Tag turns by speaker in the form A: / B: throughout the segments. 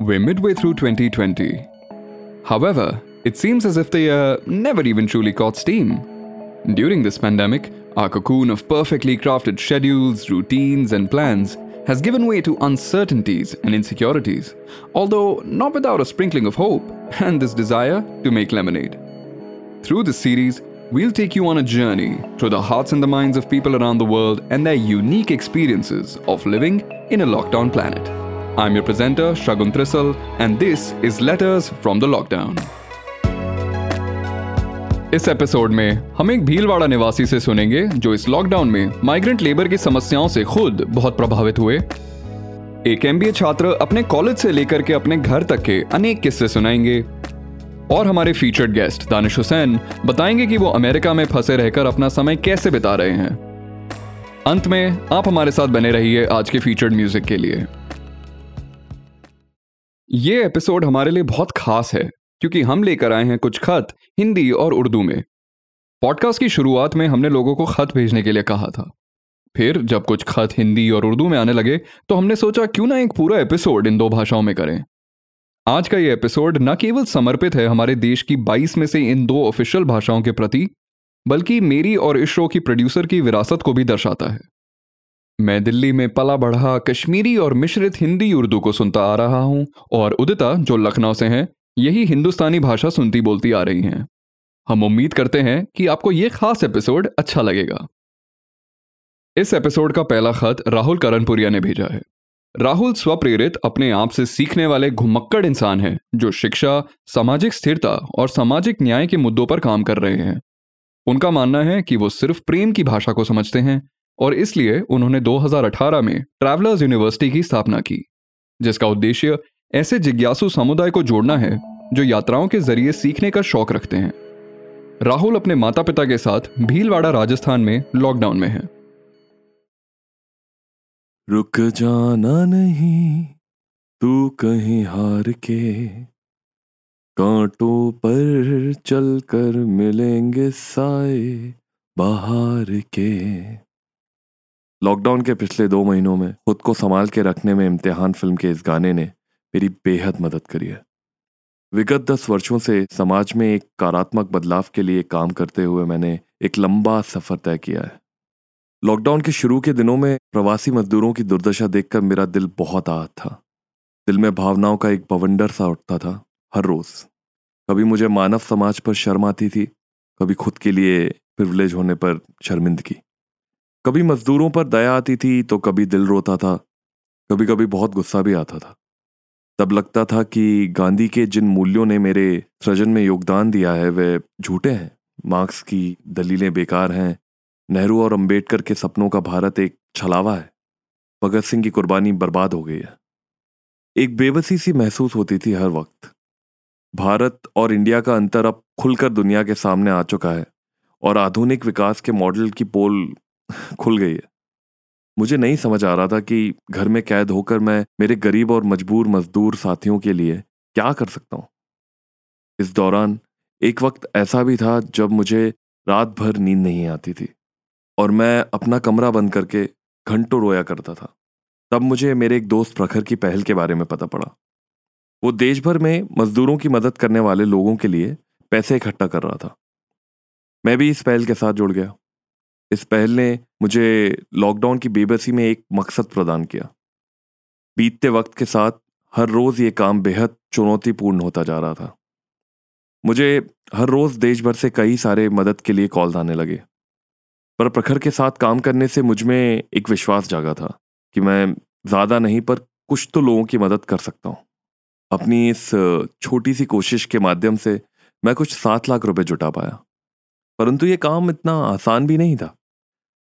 A: We're midway through 2020. However, it seems as if the year never even truly caught steam. During this pandemic, our cocoon of perfectly crafted schedules, routines, and plans has given way to uncertainties and insecurities, although not without a sprinkling of hope and this desire to make lemonade. Through this series, we'll take you on a journey through the hearts and the minds of people around the world and their unique experiences of living in a lockdown planet. I'm your presenter, Shagun Trisal, and this is Letters from the Lockdown. इस episode में हम एक भीलवाड़ा निवासी से सुनेंगे जो इस lockdown में माइग्रेंट लेबर की समस्याओं से खुद बहुत प्रभावित हुए। एक एमबीए छात्र अपने कॉलेज से लेकर के अपने घर तक के अनेक किस्से सुनाएँगे। और हमारे फीचर्ड गेस्ट दानिश हुसैन बताएँगे कि वो अमेरिका में फंसे रहकर अपना समय कैसे बिता रहे हैं। अंत में आप हमारे साथ बने रहिए आज के फीचर्ड म्यूज़िक के लिए। ये एपिसोड हमारे लिए बहुत खास है, क्योंकि हम लेकर आए हैं कुछ खत हिंदी और उर्दू में। पॉडकास्ट की शुरुआत में हमने लोगों को खत भेजने के लिए कहा था। फिर जब कुछ खत हिंदी और उर्दू में आने लगे तो हमने सोचा क्यों ना एक पूरा एपिसोड इन दो भाषाओं में करें। आज का ये एपिसोड न केवल समर्पित है हमारे देश की 22 में से इन दो ऑफिशियल भाषाओं के प्रति, बल्कि मेरी और इस शो की प्रोड्यूसर की विरासत को भी दर्शाता है। मैं दिल्ली में पला बढ़ा कश्मीरी और मिश्रित हिंदी उर्दू को सुनता आ रहा हूँ और उदिता, जो लखनऊ से हैं, यही हिंदुस्तानी भाषा सुनती बोलती आ रही हैं। हम उम्मीद करते हैं कि आपको यह खास एपिसोड अच्छा लगेगा। इस एपिसोड का पहला खत राहुल करणपुरिया ने भेजा है। राहुल स्वप्रेरित अपने आप से सीखने वाले घुमक्कड़ इंसान हैं, जो शिक्षा, सामाजिक स्थिरता और सामाजिक न्याय के मुद्दों पर काम कर रहे हैं। उनका मानना है कि वो सिर्फ़ प्रेम की भाषा को समझते हैं और इसलिए उन्होंने 2018 में ट्रैवलर्स यूनिवर्सिटी की स्थापना की, जिसका उद्देश्य ऐसे जिज्ञासु समुदाय को जोड़ना है जो यात्राओं के ज़रिए सीखने का शौक रखते हैं। राहुल अपने माता पिता के साथ भीलवाड़ा, राजस्थान में लॉकडाउन में है।
B: रुक जाना नहीं, तू कहीं हार के। कांटों पर चलकर मिलेंगे साए बाहर के। लॉकडाउन के पिछले दो महीनों में खुद को संभाल के रखने में इम्तिहान फ़िल्म के इस गाने ने मेरी बेहद मदद करी है। विगत दस वर्षों से समाज में एक कारात्मक बदलाव के लिए काम करते हुए मैंने एक लंबा सफ़र तय किया है। लॉकडाउन के शुरू के दिनों में प्रवासी मजदूरों की दुर्दशा देखकर मेरा दिल बहुत आहत था। दिल में भावनाओं का एक बवंडर सा उठता था, हर रोज। कभी मुझे मानव समाज पर शर्म आती थी, कभी खुद के लिए प्रिविलेज होने पर शर्मिंदगी। कभी मजदूरों पर दया आती थी तो कभी दिल रोता था कभी कभी बहुत गुस्सा भी आता था। तब लगता था कि गांधी के जिन मूल्यों ने मेरे सृजन में योगदान दिया है, वे झूठे हैं। मार्क्स की दलीलें बेकार हैं। नेहरू और अंबेडकर के सपनों का भारत एक छलावा है। भगत सिंह की कुर्बानी बर्बाद हो गई है। एक बेबसी सी महसूस होती थी हर वक्त। भारत और इंडिया का अंतर अब खुलकर दुनिया के सामने आ चुका है और आधुनिक विकास के मॉडल की पोल खुल गई है। मुझे नहीं समझ आ रहा था कि घर में कैद होकर मैं मेरे गरीब और मजबूर मजदूर साथियों के लिए क्या कर सकता हूँ? इस दौरान एक वक्त ऐसा भी था जब मुझे रात भर नींद नहीं आती थी और मैं अपना कमरा बंद करके घंटों रोया करता था। तब मुझे मेरे एक दोस्त प्रखर की पहल के बारे में पता पड़ा। वो देश भर में मजदूरों की मदद करने वाले लोगों के लिए पैसे इकट्ठा कर रहा था। मैं भी इस पहल के साथ जुड़ गया। इस पहल ने मुझे लॉकडाउन की बेबसी में एक मकसद प्रदान किया। बीतते वक्त के साथ हर रोज ये काम बेहद चुनौतीपूर्ण होता जा रहा था। मुझे हर रोज देश भर से कई सारे मदद के लिए कॉल आने लगे। पर प्रखर के साथ काम करने से मुझमें एक विश्वास जागा था कि मैं ज़्यादा नहीं पर कुछ तो लोगों की मदद कर सकता हूँ। अपनी इस छोटी सी कोशिश के माध्यम से मैं कुछ सात लाख रुपए जुटा पाया। परंतु ये काम इतना आसान भी नहीं था।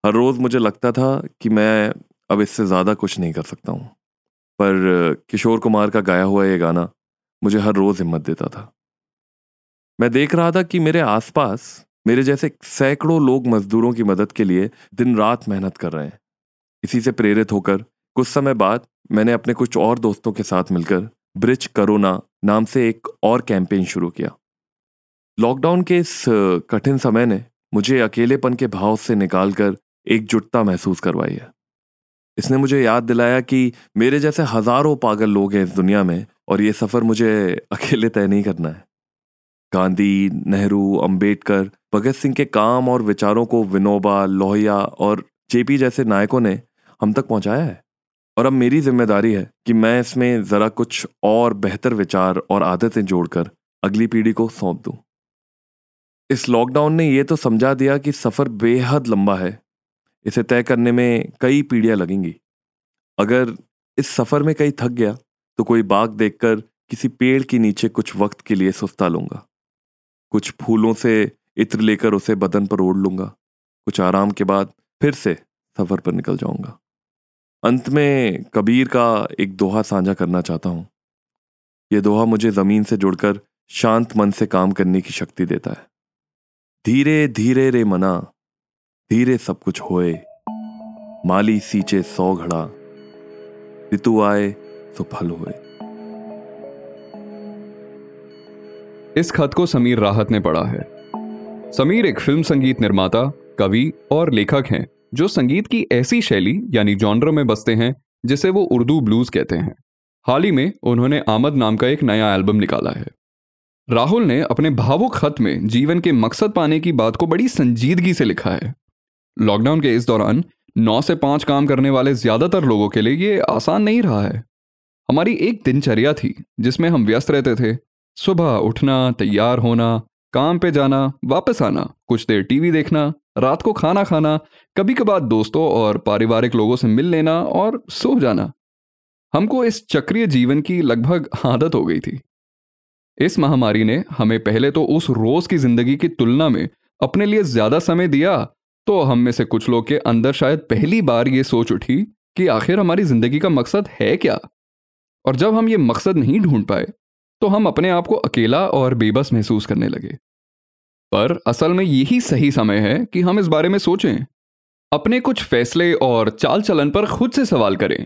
B: हर रोज़ मुझे लगता था कि मैं अब इससे ज़्यादा कुछ नहीं कर सकता हूँ। पर किशोर कुमार का गाया हुआ ये गाना मुझे हर रोज़ हिम्मत देता था। मैं देख रहा था कि मेरे आसपास, मेरे जैसे सैकड़ों लोग मजदूरों की मदद के लिए दिन रात मेहनत कर रहे हैं। इसी से प्रेरित होकर कुछ समय बाद मैंने अपने कुछ और दोस्तों के साथ मिलकर ब्रिज करोना नाम से एक और कैंपेन शुरू किया। लॉकडाउन के इस कठिन समय ने मुझे अकेलेपन के भाव से निकालकर एकजुटता महसूस करवाई है। इसने मुझे याद दिलाया कि मेरे जैसे हज़ारों पागल लोग हैं इस दुनिया में और ये सफ़र मुझे अकेले तय नहीं करना है। गांधी, नेहरू, अंबेडकर, भगत सिंह के काम और विचारों को विनोबा, लोहिया और जेपी जैसे नायकों ने हम तक पहुँचाया है। और अब मेरी ज़िम्मेदारी है कि मैं इसमें जरा कुछ और बेहतर विचार और आदतें जोड़कर अगली पीढ़ी को सौंप दूँ। इस लॉकडाउन ने यह तो समझा दिया कि सफ़र बेहद लंबा है इसे तय करने में कई पीढ़ियाँ लगेंगी। अगर इस सफ़र में कहीं थक गया तो कोई बाग देखकर किसी पेड़ के नीचे कुछ वक्त के लिए सुस्ता लूँगा। कुछ फूलों से इत्र लेकर उसे बदन पर ओढ़ लूँगा। कुछ आराम के बाद फिर से सफ़र पर निकल जाऊँगा। अंत में कबीर का एक दोहा साझा करना चाहता हूँ। यह दोहा मुझे ज़मीन से जुड़कर शांत मन से काम करने की शक्ति देता है। धीरे धीरे रे मना धीरे सब कुछ होए, माली सींचे सौ घड़ा, ऋतु आए तो फल हुए।
A: इस खत को समीर राहत ने पढ़ा है। समीर एक फ़िल्म संगीत निर्माता, कवि और लेखक हैं, जो संगीत की ऐसी शैली, यानी जॉनर में बसते हैं, जिसे वो उर्दू ब्लूज कहते हैं। हाल ही में उन्होंने आमद नाम का एक नया एल्बम निकाला है। राहुल ने अपने भावुक खत में जीवन के मकसद पाने की बात को बड़ी संजीदगी से लिखा है। लॉकडाउन के इस दौरान नौ से पाँच काम करने वाले ज़्यादातर लोगों के लिए ये आसान नहीं रहा है। हमारी एक दिनचर्या थी, जिसमें हम व्यस्त रहते थे। सुबह उठना, तैयार होना, काम पे जाना, वापस आना, कुछ देर टीवी देखना, रात को खाना खाना कभी कभार दोस्तों और पारिवारिक लोगों से मिल लेना और सो जाना। हमको इस चक्रीय जीवन की लगभग आदत हो गई थी। इस महामारी ने हमें पहले तो उस रोज की ज़िंदगी की तुलना में अपने लिए ज़्यादा समय दिया तो हम में से कुछ लोग के अंदर शायद पहली बार ये सोच उठी कि आखिर हमारी ज़िंदगी का मकसद है क्या? और जब हम ये मकसद नहीं ढूंढ पाए तो हम अपने आप को अकेला और बेबस महसूस करने लगे। पर असल में यही सही समय है कि हम इस बारे में सोचें। अपने कुछ फैसले और चाल चलन पर खुद से सवाल करें।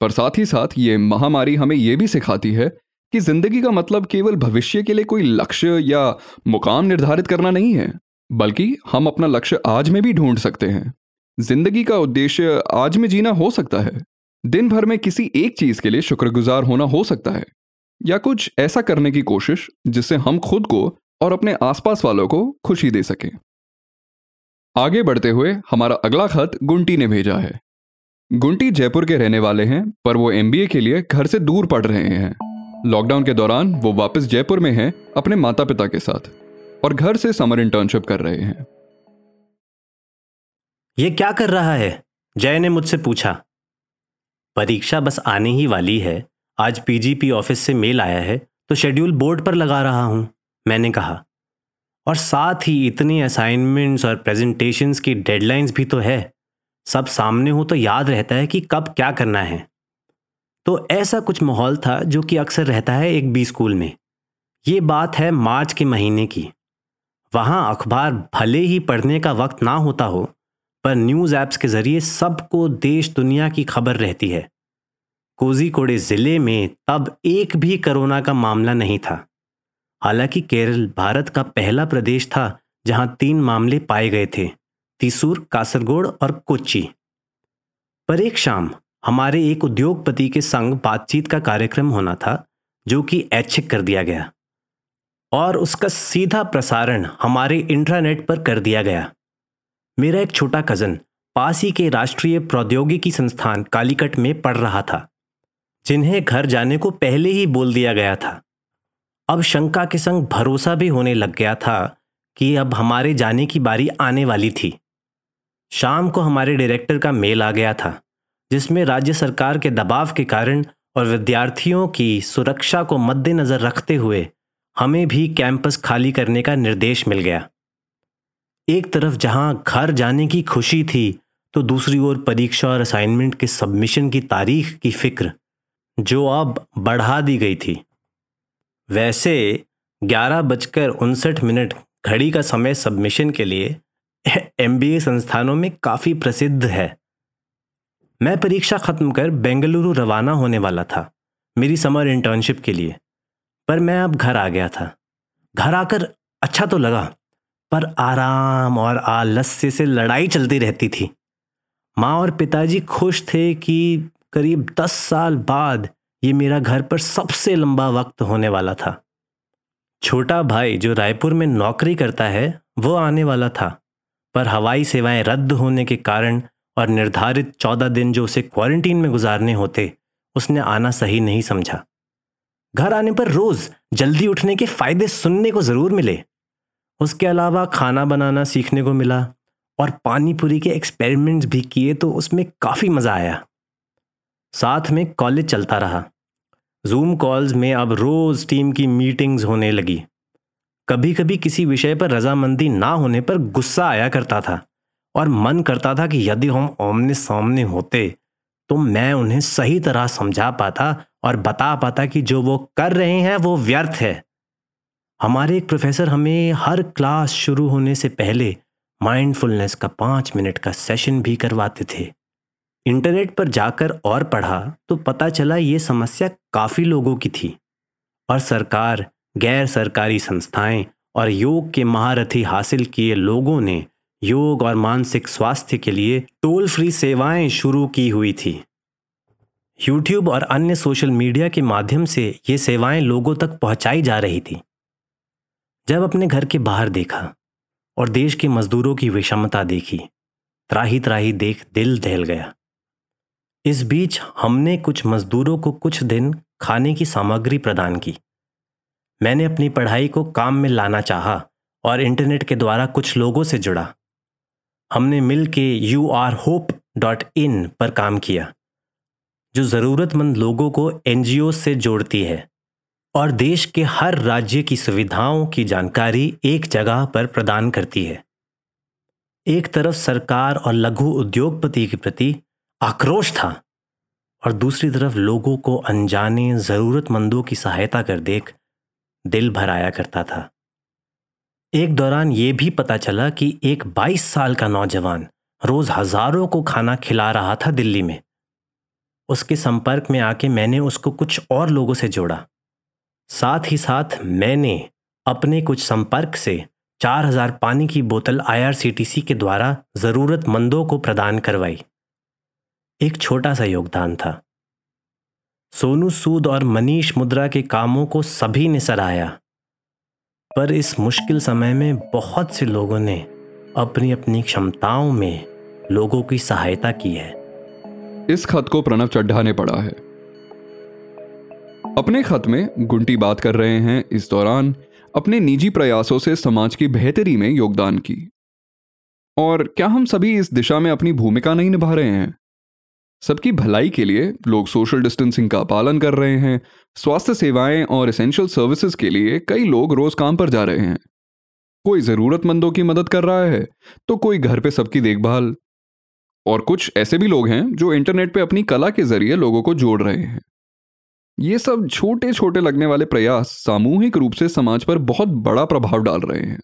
A: पर साथ ही साथ ये महामारी हमें यह भी सिखाती है कि ज़िंदगी का मतलब केवल भविष्य के लिए कोई लक्ष्य या मुकाम निर्धारित करना नहीं है। बल्कि हम अपना लक्ष्य आज में भी ढूंढ सकते हैं। ज़िंदगी का उद्देश्य आज में जीना हो सकता है। दिन भर में किसी एक चीज़ के लिए शुक्रगुजार होना हो सकता है। या कुछ ऐसा करने की कोशिश जिससे हम खुद को और अपने आसपास वालों को खुशी दे सकें। आगे बढ़ते हुए हमारा अगला खत गुंटी ने भेजा है। गुंटी जयपुर के रहने वाले हैं, पर वो एमबीए के लिए घर से दूर पढ़ रहे हैं। लॉकडाउन के दौरान वो वापस जयपुर में हैं अपने माता पिता के साथ। और घर से समर इंटर्नशिप कर रहे हैं।
C: ये क्या कर रहा है? जय ने मुझसे पूछा। परीक्षा बस आने ही वाली है। आज पीजीपी ऑफ़िस से मेल आया है तो शेड्यूल बोर्ड पर लगा रहा हूँ, मैंने कहा। और साथ ही इतनी असाइनमेंट्स और प्रेजेंटेशंस की डेडलाइंस भी तो है। सब सामने हो तो याद रहता है कि कब क्या करना है। तो ऐसा कुछ माहौल था जो कि अक्सर रहता है एक बी स्कूल में। ये बात है मार्च के महीने की। वहाँ अखबार भले ही पढ़ने का वक्त ना होता हो, पर न्यूज़ ऐप्स के ज़रिए सबको देश दुनिया की खबर रहती है। कोजीकोड़े ज़िले में तब एक भी कोरोना का मामला नहीं था। हालाँकि केरल भारत का पहला प्रदेश था जहाँ तीन मामले पाए गए थे, तीसूर, कासरगोड और कोच्चि। पर एक शाम हमारे एक उद्योगपति के संग बातचीत का कार्यक्रम होना था, जो कि ऐच्छिक कर दिया गया। और उसका सीधा प्रसारण हमारे इंट्रानेट पर कर दिया गया। मेरा एक छोटा कज़न पास ही के राष्ट्रीय प्रौद्योगिकी संस्थान कालीकट में पढ़ रहा था, जिन्हें घर जाने को पहले ही बोल दिया गया था। अब शंका के संग भरोसा भी होने लग गया था कि अब हमारे जाने की बारी आने वाली थी। शाम को हमारे डायरेक्टर का मेल आ गया था, जिसमें राज्य सरकार के दबाव के कारण और विद्यार्थियों की सुरक्षा को मद्देनजर रखते हुए हमें भी कैंपस खाली करने का निर्देश मिल गया। एक तरफ़ जहाँ घर जाने की खुशी थी तो दूसरी ओर परीक्षा और असाइनमेंट के सबमिशन की तारीख की फ़िक्र, जो अब बढ़ा दी गई थी। वैसे, ग्यारह बजकर उनसठ मिनट घड़ी का समय सबमिशन के लिए एमबीए संस्थानों में काफ़ी प्रसिद्ध है। मैं परीक्षा खत्म कर बेंगलुरु रवाना होने वाला था, मेरी समर इंटर्नशिप के लिए। पर मैं अब घर आ गया था। घर आकर अच्छा तो लगा, पर आराम और आलस्य से लड़ाई चलती रहती थी। माँ और पिताजी खुश थे कि करीब दस साल बाद ये मेरा घर पर सबसे लंबा वक्त होने वाला था। छोटा भाई जो रायपुर में नौकरी करता है, वो आने वाला था, पर हवाई सेवाएँ रद्द होने के कारण और निर्धारित चौदह दिन जो उसे क्वारंटीन में गुजारने होते, उसने आना सही नहीं समझा। घर आने पर रोज जल्दी उठने के फ़ायदे सुनने को ज़रूर मिले। उसके अलावा खाना बनाना सीखने को मिला और पानी पूरी के एक्सपेरिमेंट्स भी किए तो उसमें काफ़ी मज़ा आया। साथ में कॉलेज चलता रहा। जूम कॉल्स में अब रोज़ टीम की मीटिंग्स होने लगी। कभी कभी किसी विषय पर रजामंदी ना होने पर गुस्सा आया करता था और मन करता था कि यदि हम आमने सामने होते तो मैं उन्हें सही तरह समझा पाता और बता पाता कि जो वो कर रहे हैं, वो व्यर्थ है। हमारे एक प्रोफेसर हमें हर क्लास शुरू होने से पहले माइंडफुलनेस का पाँच मिनट का सेशन भी करवाते थे। इंटरनेट पर जाकर और पढ़ा तो पता चला ये समस्या काफ़ी लोगों की थी। और सरकार, गैर सरकारी संस्थाएँ और योग के महारथी हासिल किए लोगों ने योग और मानसिक स्वास्थ्य के लिए टोल फ्री सेवाएँ शुरू की हुई थी। यूट्यूब और अन्य सोशल मीडिया के माध्यम से ये सेवाएँ लोगों तक पहुंचाई जा रही थी। जब अपने घर के बाहर देखा और देश के मजदूरों की विषमता देखी त्राही त्राही देख दिल दहल गया। इस बीच हमने कुछ मजदूरों को कुछ दिन खाने की सामग्री प्रदान की। मैंने अपनी पढ़ाई को काम में लाना चाहा और इंटरनेट के द्वारा कुछ लोगों से जुड़ा। हमने मिल के U R hope dot in पर काम किया, जो ज़रूरतमंद लोगों को एनजीओ से जोड़ती है और देश के हर राज्य की सुविधाओं की जानकारी एक जगह पर प्रदान करती है। एक तरफ़ सरकार और लघु उद्योगपति के प्रति आक्रोश था और दूसरी तरफ़ लोगों को अनजाने ज़रूरतमंदों की सहायता कर देख दिल भराया करता था। एक दौरान ये भी पता चला कि एक 22 साल का नौजवान रोज हज़ारों को खाना खिला रहा था दिल्ली में। उसके संपर्क में आके मैंने उसको कुछ और लोगों से जोड़ा। साथ ही साथ मैंने अपने कुछ संपर्क से 4000 पानी की बोतल आईआरसीटीसी के द्वारा जरूरतमंदों को प्रदान करवाई। एक छोटा सा योगदान था। सोनू सूद और मनीष मुद्रा के कामों को सभी ने सराहाया पर इस मुश्किल समय में बहुत से लोगों ने अपनी अपनी क्षमताओं में लोगों की सहायता की है।
A: इस खत को प्रणव चड्ढा ने पढ़ा है। अपने खत में गुंटी बात कर रहे हैं। इस दौरान अपने निजी प्रयासों से समाज की बेहतरी में योगदान की। और क्या हम सभी इस दिशा में अपनी भूमिका नहीं निभा रहे हैं? सबकी भलाई के लिए लोग सोशल डिस्टेंसिंग का पालन कर रहे हैं। स्वास्थ्य सेवाएँ और एसेंशियल सर्विसेज़ के लिए कई लोग रोज काम पर जा रहे हैं। कोई जरूरतमंदों की मदद कर रहा है तो कोई घर पे सबकी देखभाल। और कुछ ऐसे भी लोग हैं जो इंटरनेट पे अपनी कला के ज़रिए लोगों को जोड़ रहे हैं। ये सब छोटे छोटे लगने वाले प्रयास सामूहिक रूप से समाज पर बहुत बड़ा प्रभाव डाल रहे हैं।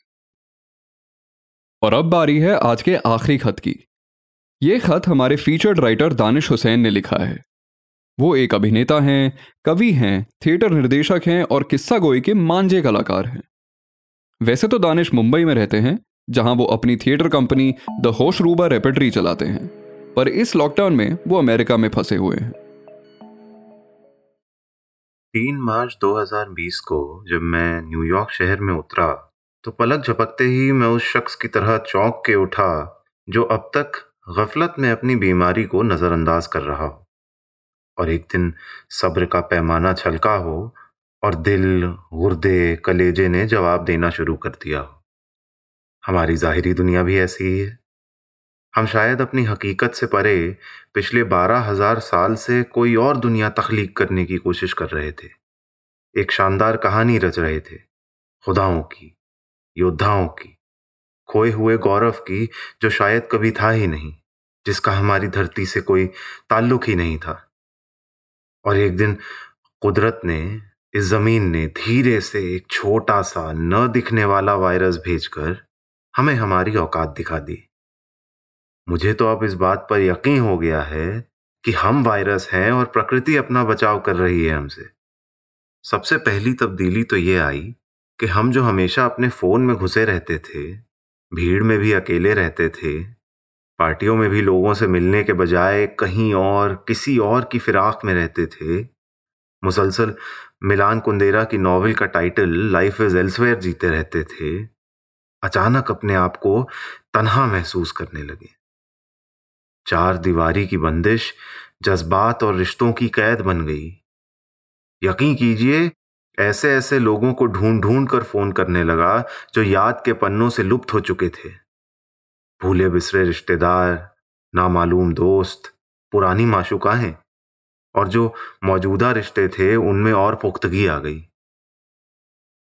A: और अब बारी है आज के आखिरी खत की। ये खत हमारे फीचर्ड राइटर दानिश हुसैन ने लिखा है। वो एक अभिनेता हैं, कवि हैं थिएटर निर्देशक हैं और किस्सा गोई के मांझे कलाकार हैं। वैसे तो दानिश मुंबई में रहते हैं, जहाँ वो अपनी थिएटर कंपनी द होश रूबा रेपेटरी चलाते हैं, पर इस लॉकडाउन में वो अमेरिका में फंसे हुए हैं।
D: तीन मार्च 2020 को जब मैं न्यूयॉर्क शहर में उतरा तो पलक झपकते ही मैं उस शख्स की तरह चौंक के उठा, जो अब तक गफलत में अपनी बीमारी को नज़रअंदाज कर रहा हो और एक दिन सब्र का पैमाना छलका हो और दिल, गुर्दे, कलेजे ने जवाब देना शुरू कर दिया हो। हमारी ज़ाहिरी दुनिया भी ऐसी ही है। हम शायद अपनी हकीकत से परे पिछले बारह हज़ार साल से कोई और दुनिया तख्लीक करने की कोशिश कर रहे थे। एक शानदार कहानी रच रहे थे। खुदाओं की, योद्धाओं की खोए हुए गौरव की, जो शायद कभी था ही नहीं, जिसका हमारी धरती से कोई ताल्लुक ही नहीं था। और एक दिन कुदरत ने, इस ज़मीन ने धीरे से एक छोटा सा न दिखने वाला वायरस भेजकर हमें हमारी औकात दिखा दी। मुझे तो अब इस बात पर यकीन हो गया है कि हम वायरस हैं और प्रकृति अपना बचाव कर रही है हमसे। सबसे पहली तब्दीली तो ये आई कि हम जो हमेशा अपने फ़ोन में घुसे रहते थे भीड़ में भी अकेले रहते थे। पार्टियों में भी लोगों से मिलने के बजाय कहीं और, किसी और की फिराक में रहते थे। मुसलसल, मिलान कुंदेरा की नॉवल का टाइटल लाइफ इज़ एल्सवेयर जीते रहते थे। अचानक अपने आप को तनहा महसूस करने लगे। चार दीवारी की बंदिश, जज्बात और रिश्तों की कैद बन गई। यकीन कीजिए ऐसे ऐसे लोगों को ढूंढ ढूंढ कर फ़ोन करने लगा, जो याद के पन्नों से लुप्त हो चुके थे। भूले बिसरे रिश्तेदार, नामालूम दोस्त, पुरानी माशुकाहें, और जो मौजूदा रिश्ते थे, उनमें और पुख्तगी आ गई।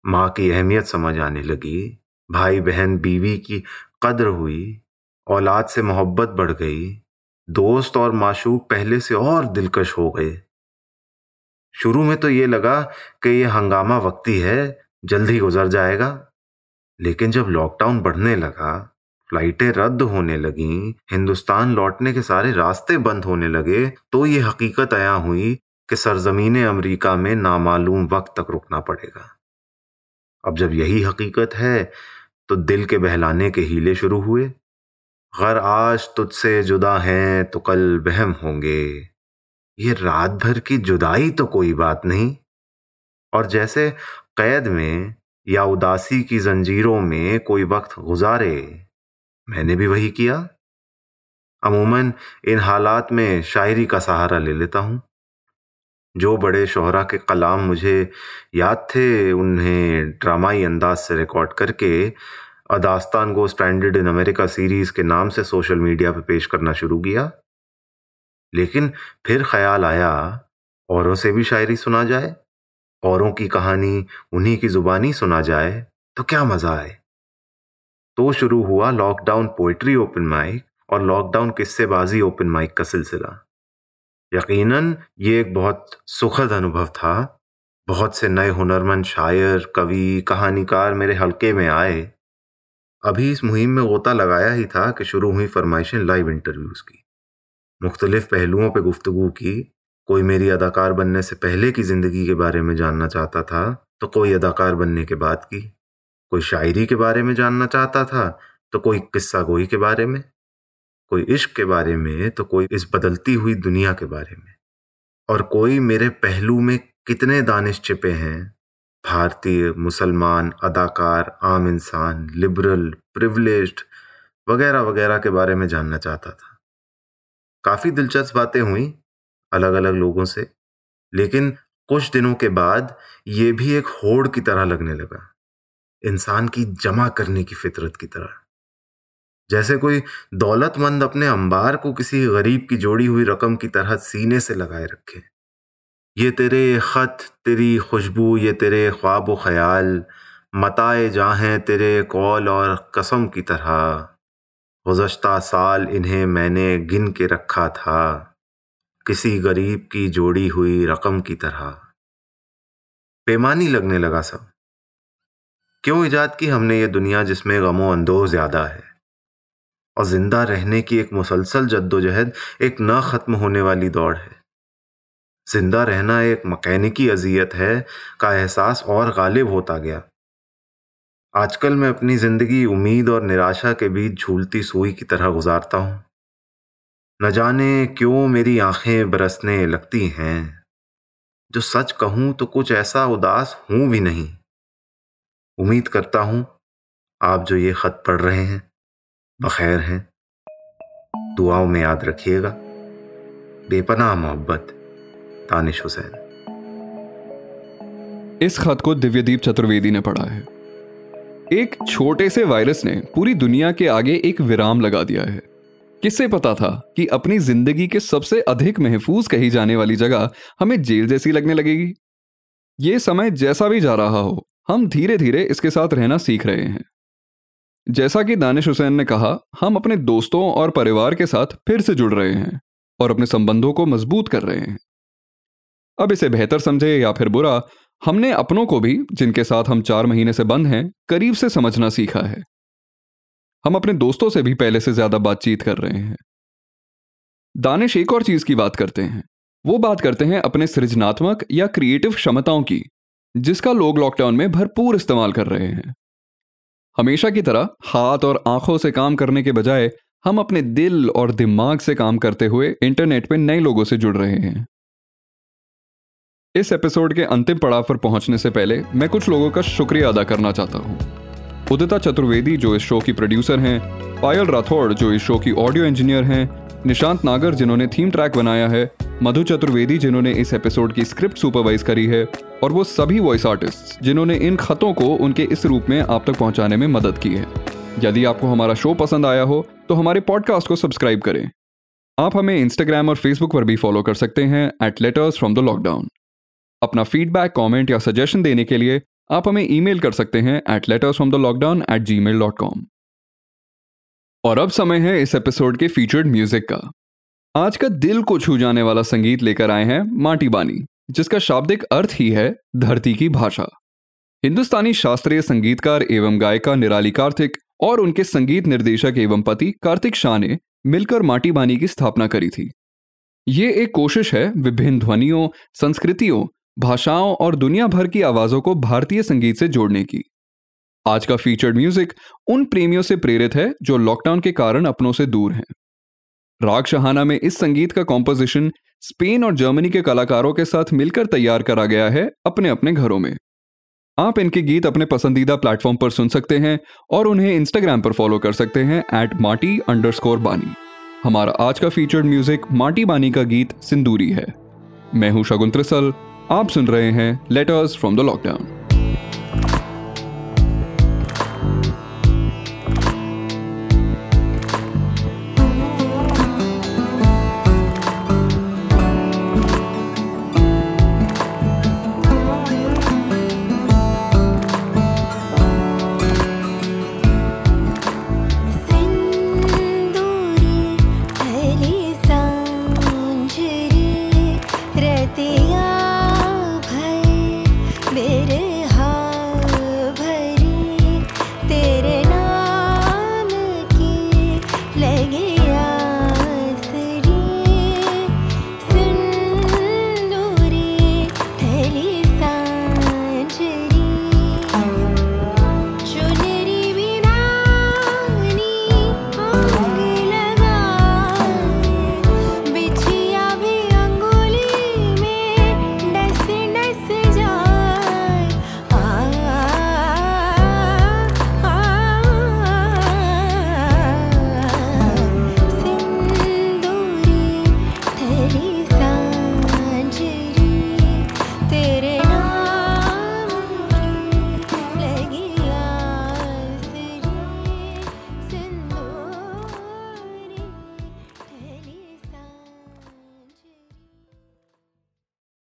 D: माँ की अहमियत समझ आने लगी। भाई बहन बीवी की कद्र हुई, औलाद से मोहब्बत बढ़ गई। दोस्त और माशूक पहले से और दिलकश हो गए। शुरू में तो ये लगा कि ये हंगामा वक्ती है, जल्दी गुजर जाएगा। लेकिन जब लॉकडाउन बढ़ने लगा फ्लाइटें रद्द होने लगी, हिंदुस्तान लौटने के सारे रास्ते बंद होने लगे तो ये हकीकत आया हुई कि सरजमीन अमेरिका में नामालूम वक्त तक रुकना पड़ेगा। अब जब यही हकीकत है तो दिल के बहलाने के हीले शुरू हुए। गर आज तुझसे जुदा हैं तो कल बहम होंगे। ये रात भर की जुदाई तो कोई बात नहीं। और जैसे कैद में या उदासी की जंजीरों में कोई वक्त गुजारे, मैंने भी वही किया। अमूमन इन हालात में शायरी का सहारा ले लेता हूँ। जो बड़े शोहरा के कलाम मुझे याद थे, उन्हें ड्रामाई अंदाज से रिकॉर्ड करके अदास्तान go standard in America series के नाम से सोशल मीडिया पर पे पेश करना शुरू किया। लेकिन फिर ख्याल आया, औरों से भी शायरी सुना जाए, औरों की कहानी उन्हीं की जुबानी सुना जाए तो क्या मज़ा आए? तो शुरू हुआ लॉकडाउन पोइट्री ओपन माइक और लॉकडाउन किस्सेबाजी ओपन माइक का सिलसिला। यकीनन, ये एक बहुत सुखद अनुभव था। बहुत से नए हुनरमंद शायर, कवि, कहानीकार मेरे हलके में आए। अभी इस मुहिम में गोता लगाया ही था कि शुरू हुई फरमाइशें लाइव इंटरव्यूज़ की। मुख्तलिफ़ पहलुओं पर गुफ्तु की। कोई मेरी अदाकार बनने से पहले की ज़िंदगी के बारे में जानना चाहता था तो कोई अदाकार बनने के बाद की। कोई शायरी के बारे में जानना चाहता था तो कोई किस्सा गोई के बारे में। कोई इश्क के बारे में तो कोई इस बदलती हुई दुनिया के बारे में। और कोई मेरे पहलू में कितने दानिश छिपे हैं। भारतीय, मुसलमान, अदाकार, आम इंसान, लिबरल प्रिवलेज्ड वगैरह वगैरह के बारे में जानना चाहता था। काफ़ी दिलचस्प बातें हुई अलग अलग लोगों से, लेकिन कुछ दिनों के बाद ये भी एक होड़ की तरह लगने लगा। इंसान की जमा करने की फितरत की तरह। जैसे कोई दौलतमंद अपने अंबार को किसी गरीब की जोड़ी हुई रकम की तरह सीने से लगाए रखे। ये तेरे खत, तेरी खुशबू, ये तेरे ख्वाब ख्याल, मताए जाहें तेरे कौल और कसम की तरह। गुजश्ता साल इन्हें मैंने गिन के रखा था। किसी गरीब की जोड़ी हुई रकम की तरह। बेमानी लगने लगा सब। क्यों ईजाद की हमने ये दुनिया जिसमें गमो अंदोह ज़्यादा है? और ज़िंदा रहने की एक मुसलसल जद्दोजहद एक न खत्म होने वाली दौड़ है। ज़िंदा रहना एक मकैनिकी अजियत है, का एहसास और गालिब होता गया। आजकल मैं अपनी ज़िंदगी उम्मीद और निराशा के बीच झूलती सुई की तरह गुजारता हूँ। न जाने क्यों मेरी आँखें बरसने लगती हैं। जो सच कहूँ तो कुछ ऐसा उदास हूँ भी नहीं। उम्मीद करता हूँ आप जो ये खत पढ़ रहे हैं, बखैर हैं। दुआओं में याद रखिएगा। बेपनाह मोहब्बत तानिश हुसैन।
A: इस खत को दिव्यदीप चतुर्वेदी ने पढ़ा है। एक छोटे से वायरस ने पूरी दुनिया के आगे एक विराम लगा दिया है। किससे पता था कि अपनी ज़िंदगी के सबसे अधिक महफूज कही जाने वाली जगह हमें जेल जैसी लगने लगेगी? ये समय जैसा भी जा रहा हो, हम धीरे धीरे इसके साथ रहना सीख रहे हैं। जैसा कि दानिश हुसैन ने कहा, हम अपने दोस्तों और परिवार के साथ फिर से जुड़ रहे हैं और अपने संबंधों को मज़बूत कर रहे हैं। अब इसे बेहतर समझे या फिर बुरा हमने अपनों को भी, जिनके साथ हम चार महीने से बंद हैं, करीब से समझना सीखा है। हम अपने दोस्तों से भी पहले से ज़्यादा बातचीत कर रहे हैं। दानिश एक और चीज़ की बात करते हैं। वो बात करते हैं अपने सृजनात्मक या क्रिएटिव क्षमताओं की, जिसका लोग लॉकडाउन में भरपूर इस्तेमाल कर रहे हैं। हमेशा की तरह, हाथ और आँखों से काम करने के बजाय, हम अपने दिल और दिमाग से काम करते हुए इंटरनेट पर नए लोगों से जुड़ रहे हैं। इस एपिसोड के अंतिम पड़ाव पर पहुँचने से पहले मैं कुछ लोगों का शुक्रिया अदा करना चाहता हूँ। उदिता चतुर्वेदी जो इस शो की प्रोड्यूसर हैं, पायल राठौड़ जो इस शो की ऑडियो इंजीनियर हैं, निशांत नागर जिन्होंने थीम ट्रैक बनाया है, मधु चतुर्वेदी जिन्होंने इस एपिसोड की स्क्रिप्ट सुपरवाइज करी है, और वो सभी वॉइस आर्टिस्ट जिन्होंने इन खतों को उनके इस रूप में आप तक पहुँचाने में मदद की है। यदि आपको हमारा शो पसंद आया हो तो हमारे पॉडकास्ट को सब्सक्राइब करें। आप हमें इंस्टाग्राम और फेसबुक पर भी फॉलो कर सकते हैं at letters from the lockdown अपना फीडबैक कॉमेंट या सजेशन देने के लिए आप हमें ईमेल कर सकते हैं at letters from the lockdown at Gmail dot com और अब समय है इस एपिसोड के फीचर्ड म्यूज़िक का। आज का दिल को छू जाने वाला संगीत लेकर आए हैं माटी बानी, जिसका शाब्दिक अर्थ ही है धरती की भाषा। हिंदुस्तानी शास्त्रीय संगीतकार एवं गायिका निराली कार्तिक और उनके संगीत निर्देशक एवं पति कार्तिक शाह ने मिलकर माटी बानी की स्थापना करी थी। ये एक कोशिश है विभिन्न ध्वनियों, संस्कृतियों भाषाओं और दुनिया भर की आवाजों को भारतीय संगीत से जोड़ने की। आज का फीचर्ड म्यूज़िक उन प्रेमियों से प्रेरित है जो लॉकडाउन के कारण अपनों से दूर हैं। राग शहाना में इस संगीत का कॉम्पोजिशन स्पेन और जर्मनी के कलाकारों के साथ मिलकर तैयार करा गया है अपने अपने घरों में। आप इनके गीत अपने पसंदीदा प्लेटफॉर्म पर सुन सकते हैं और उन्हें इंस्टाग्राम पर फॉलो कर सकते हैं एट माटी अंडर बानी। हमारा आज का फीचर्ड म्यूज़िक माटी बानी का गीत सिंदूरी है। मैं हूँ शगुन त्रिसल आप सुन रहे हैं लेटर्स फ्रॉम द लॉकडाउन